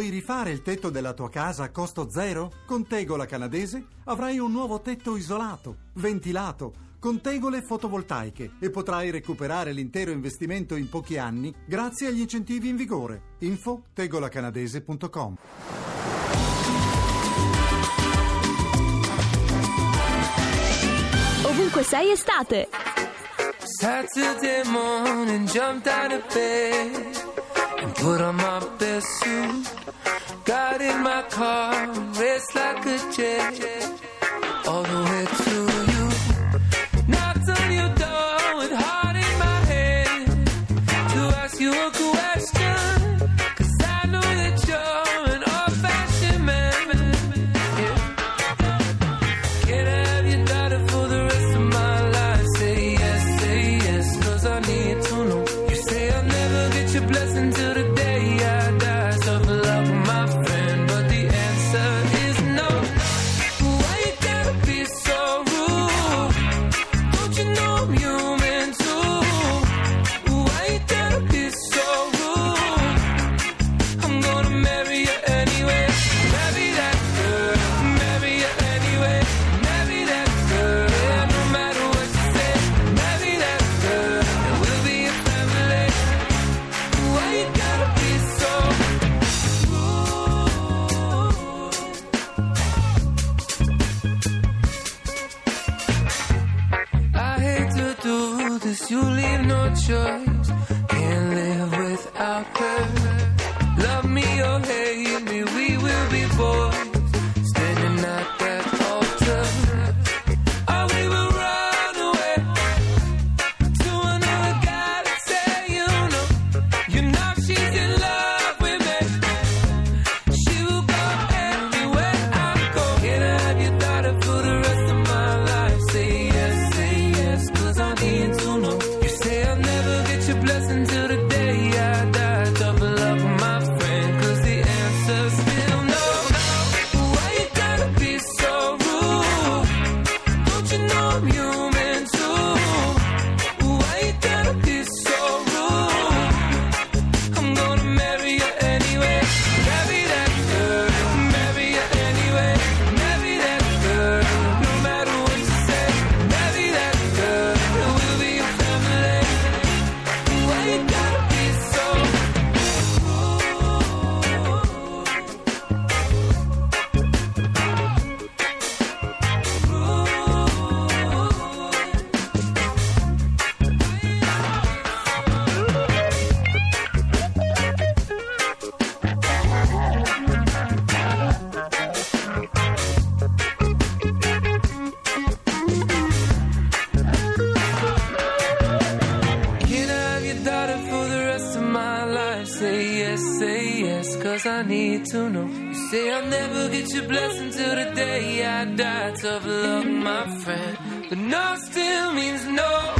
Vuoi rifare il tetto della tua casa a costo zero? Con Tegola Canadese avrai un nuovo tetto isolato, ventilato, con tegole fotovoltaiche e potrai recuperare l'intero investimento in pochi anni grazie agli incentivi in vigore. Info tegolacanadese.com Ovunque sei estate. Saturday morning, jumped out of bed and put on my best suit. Got in my car, raced like a jet. All the way to Love me we will be boys standing at that altar. Or we will run away to another. You know, you know she's in love with me. She will go everywhere I go. Can I have your daughter for the rest of my life? Say yes, say yes, cause I need to know. You say I'll never get your blessing I need to know. You say I'll never get your blessing till the day I die. Tough luck, my friend. But no still means no.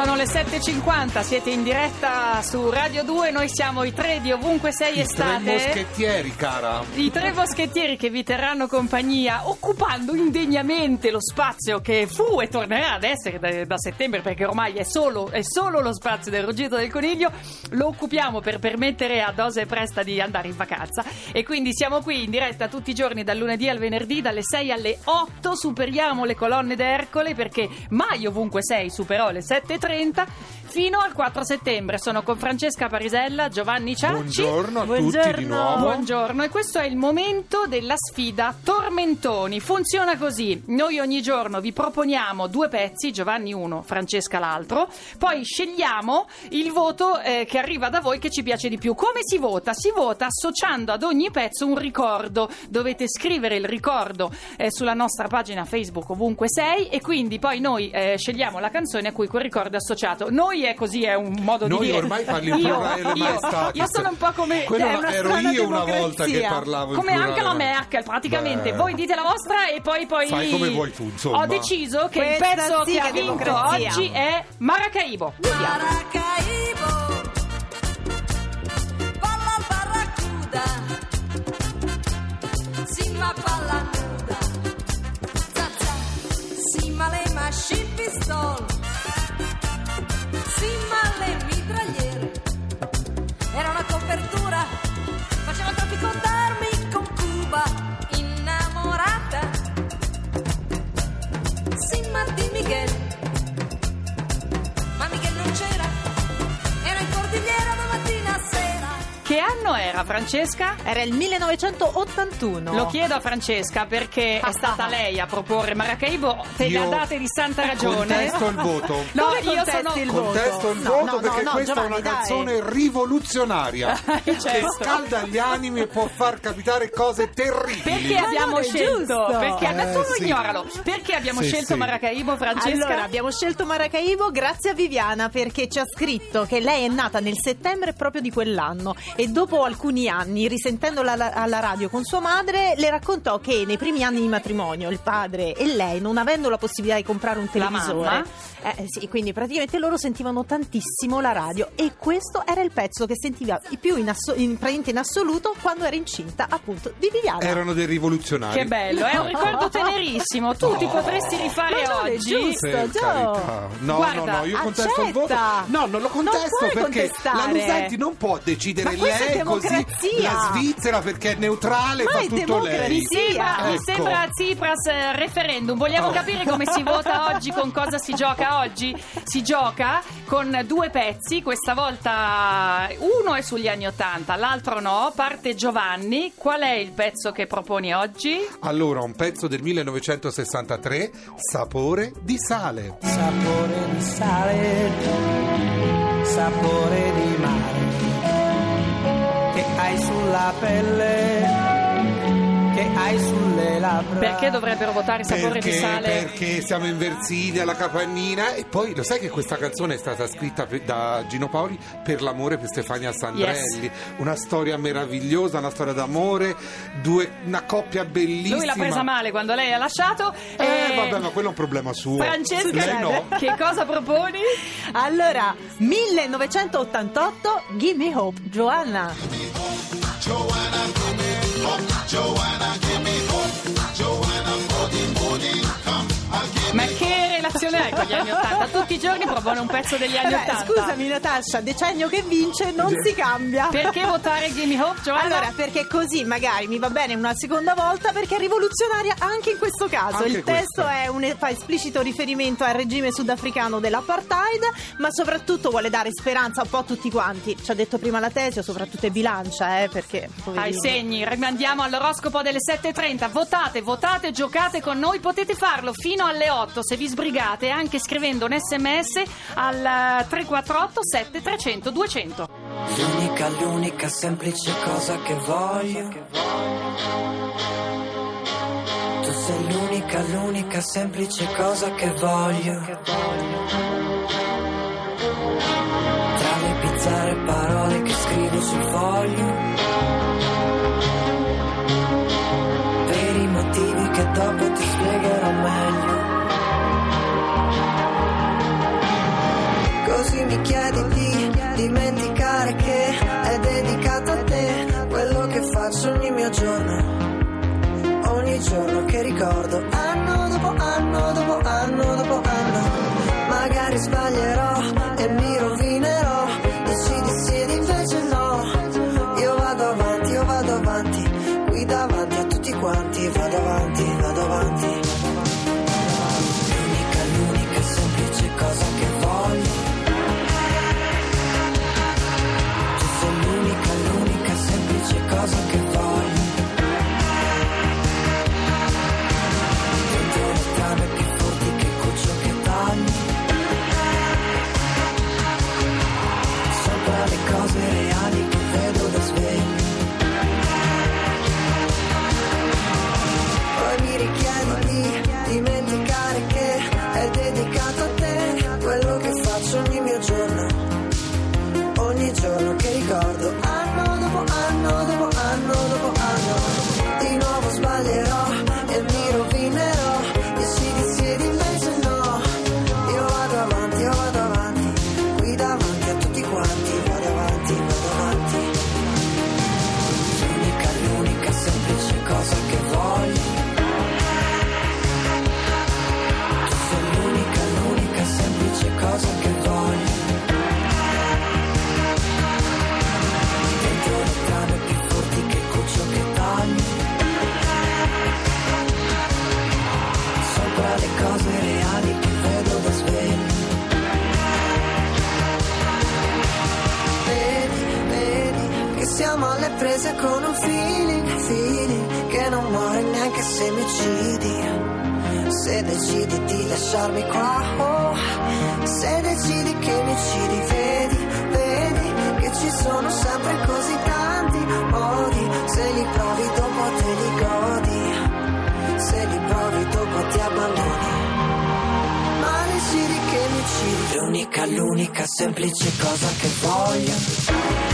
Sono le 7.50, siete in diretta su Radio 2, noi siamo i tre di ovunque sei Tre estate. moschettieri, cara. I tre moschettieri che vi terranno compagnia occupando indegnamente lo spazio che fu e tornerà ad essere da, da settembre perché ormai è solo, è solo lo spazio del ruggito del coniglio, lo occupiamo per permettere a Dose Presta di andare in vacanza e quindi siamo qui in diretta tutti i giorni dal lunedì al venerdì dalle 6 alle 8, superiamo le colonne d'Ercole perché mai ovunque sei superò le 7.30 30 fino al 4 settembre. Sono con Francesca Parisella, Giovanni Ciacci. Buongiorno a tutti Buongiorno. di nuovo. Buongiorno, e questo è il momento della sfida Tormentoni. Funziona così: noi ogni giorno vi proponiamo due pezzi, Giovanni uno, Francesca l'altro, poi scegliamo il voto eh, che arriva da voi che ci piace di più. Come si vota? Si vota associando ad ogni pezzo un ricordo. Dovete scrivere il ricordo eh, sulla nostra pagina Facebook ovunque sei, e quindi poi noi eh, scegliamo la canzone a cui quel ricordo è associato. Noi è così, è un modo di Noi dire. ormai parli in Io- plurale io, io sono un po' come Quello È una ero io una volta che democrazia. parlavo in come anche la. Merkel praticamente Beh. voi dite la vostra e poi poi Fai come vuoi tu, insomma. ho deciso che il Questa pezzo sì che ha vinto democrazia. oggi è Maracaibo Maracaibo, era Francesca? Era il 1981. Lo chiedo a Francesca perché è stata lei a proporre Maracaibo, te le Io ha date di santa ragione. Contesto il voto. No, Come io sono il voto? Contesto il No, voto no, no, perché no, questa Giovanni, è una dai. canzone rivoluzionaria che Certo. scalda gli animi e può far capitare cose terribili. Perché Ma abbiamo scelto? Perché Eh, tu sì. ignoralo. Perché abbiamo Sì, scelto sì. Maracaibo, Francesca? Allora, abbiamo scelto Maracaibo grazie a Viviana perché ci ha scritto che lei è nata nel settembre proprio di quell'anno e dopo alcuni anni, risentendola alla, alla radio con sua madre, le raccontò che nei primi anni di matrimonio il padre e lei, non avendo la possibilità di comprare un televisore, eh, sì, quindi praticamente loro sentivano tantissimo la radio e questo era il pezzo che sentiva di più in, asso- in, in assoluto quando era incinta appunto di Viviana. Erano dei rivoluzionari. Che bello, è un ricordo tenerissimo. Tu ti potresti rifare Ma non oggi. giusto. Gio. No, Guarda, no, no, io contesto il voto. accetta. No, non lo Non contesto puoi perché contestare. la Lusanti non può decidere Ma questa è lei così. La Svizzera perché è neutrale Ma fa è tutto democrazia. lei. Mi sembra, mi Ecco. sembra Tsipras eh, referendum. Vogliamo Oh. capire come si vota oggi, con cosa si gioca oggi? Si gioca con due pezzi, questa volta uno è sugli anni Ottanta, l'altro no. Parte Giovanni. Qual è il pezzo che proponi oggi? Allora, un pezzo del 1963, Sapore di sale. sapore di sale, sapore di mare, sulla pelle, che hai sulle labbra. Perché dovrebbero votare sapore perché, di sale? perché siamo in Versilia, alla Capannina e poi lo sai che questa canzone è stata scritta da Gino Paoli per l'amore per Stefania Sandrelli una storia meravigliosa, una storia d'amore due- una coppia bellissima Lui l'ha presa male quando lei ha lasciato. eh e- vabbè ma quello è un problema suo Francesca, lei no che cosa proponi? Allora, 1988, Gimme Hope, Giovanna. Ma Giorni propone un pezzo degli anni Vabbè, Ottanta. scusami Natascia, decennio che vince non si cambia. Perché votare Gimme Hope, Giovanna? Allora, perché così magari mi va bene una seconda volta perché è rivoluzionaria anche in questo caso. Anche Il testo un, fa esplicito riferimento al regime sudafricano dell'apartheid, ma soprattutto vuole dare speranza un po' a tutti quanti. Ci ha detto prima la Tesio, soprattutto è bilancia, eh, perché ai segni, rimandiamo all'oroscopo delle 7.30. Votate, votate, giocate con noi. Potete farlo fino alle 8 se vi sbrigate, anche scrivendo un sms al eh, 348 7300 200. L'unica, l'unica semplice cosa che voglio. Tu sei l'unica, l'unica semplice cosa che voglio. Tra le bizzarre parole che scrivo sul foglio. Mi chiedi di dimenticare che è dedicato a te quello che faccio ogni mio giorno. Ogni giorno che ricordo, anno dopo anno, dopo anno, dopo anno. Magari sbaglierò oh, se decidi che mi uccidi, vedi, vedi che ci sono sempre così tanti modi. Se li provi dopo te li godi, se li provi dopo ti abbandoni. Ma decidi che mi uccidi, l'unica, l'unica semplice cosa che voglio.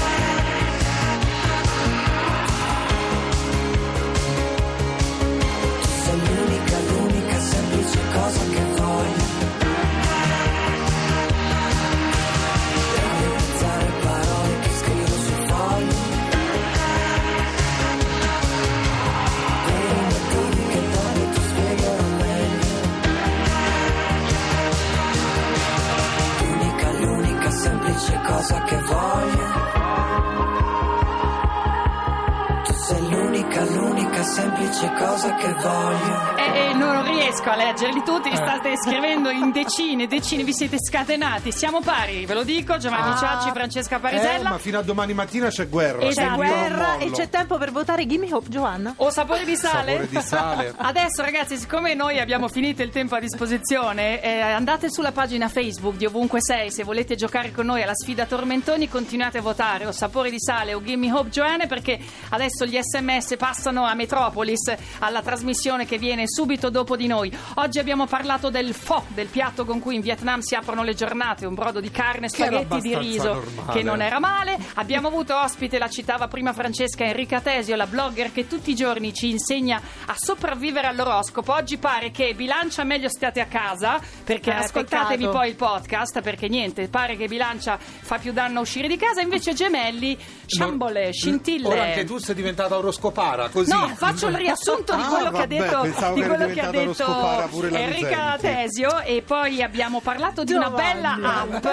Semplice cosa che voglio. E, e non riesco a leggerli tutti, li state scrivendo in decine, decine, vi siete scatenati. Siamo pari, ve lo dico, Giovanni Ah. Ciacci, Francesca Eh, Parisella. ma fino a domani mattina c'è guerra. E C'è Esatto. Non guerra e mollo. c'è tempo per votare Gimme Hope, Giovanna. O sapore di sale? Sapore di sale. Adesso ragazzi, siccome noi abbiamo finito il tempo a disposizione, eh, andate sulla pagina Facebook di Ovunque Sei, se volete giocare con noi alla sfida Tormentoni, continuate a votare o sapore di sale o Gimme Hope Joanne perché adesso gli sms passano a Metropolis, alla trasmissione che viene subito dopo di noi. Oggi abbiamo parlato del pho, del piatto con cui in Vietnam si aprono le giornate, un brodo di carne, spaghetti di riso, normale. che non era male. Abbiamo avuto ospite, la citava prima Francesca Enrica Tesio, la blogger che tutti i giorni ci insegna a sopravvivere all'oroscopo. Oggi pare che bilancia meglio stiate a casa, perché Eh, ascoltatevi peccato. poi il podcast, perché niente, pare che bilancia fa più danno a uscire di casa, invece gemelli, sciambole, scintille. Ora anche tu sei diventata oroscopara, così. No, faccio il riassunto di Ah, quello che ha detto, di quello che ha detto Enrica. Tesio e poi abbiamo parlato di una Giovanni. bella app.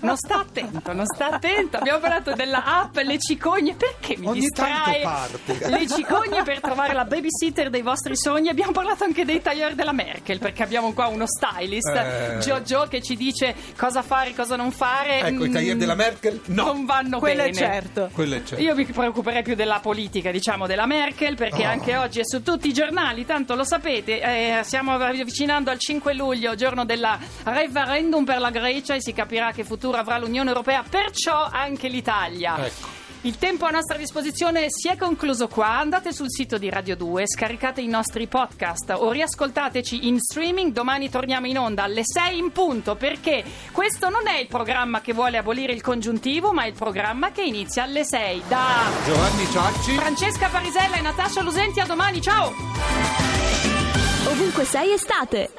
Non sta attento, non sta attento. Abbiamo parlato della app Le Cicogne. Perché mi Ogni distrae? tanto parte. Le Cicogne per trovare la babysitter dei vostri sogni. Abbiamo parlato anche dei tailleur della Merkel perché abbiamo qua uno stylist, Eh. Jojo, che ci dice cosa fare, cosa non fare. Ecco, i Mm, taglier della Merkel? No. Non vanno Quello è bene. certo. Quello è certo. Io mi preoccuperei più della politica, diciamo, della Merkel, perché Oh. anche oggi è su tutti i giornali, tanto lo sapete, eh, stiamo avvicinando al 5 luglio, giorno del referendum per la Grecia e si capirà che futuro avrà l'Unione Europea, perciò anche l'Italia. Ecco. Il tempo a nostra disposizione si è concluso qua. Andate sul sito di Radio 2, scaricate i nostri podcast o riascoltateci in streaming. Domani torniamo in onda alle 6 in punto perché questo non è il programma che vuole abolire il congiuntivo, ma il programma che inizia alle 6. Da Giovanni Ciacci. Francesca Parisella e Natascia Lusenti a domani. Ciao! Ovunque sei estate.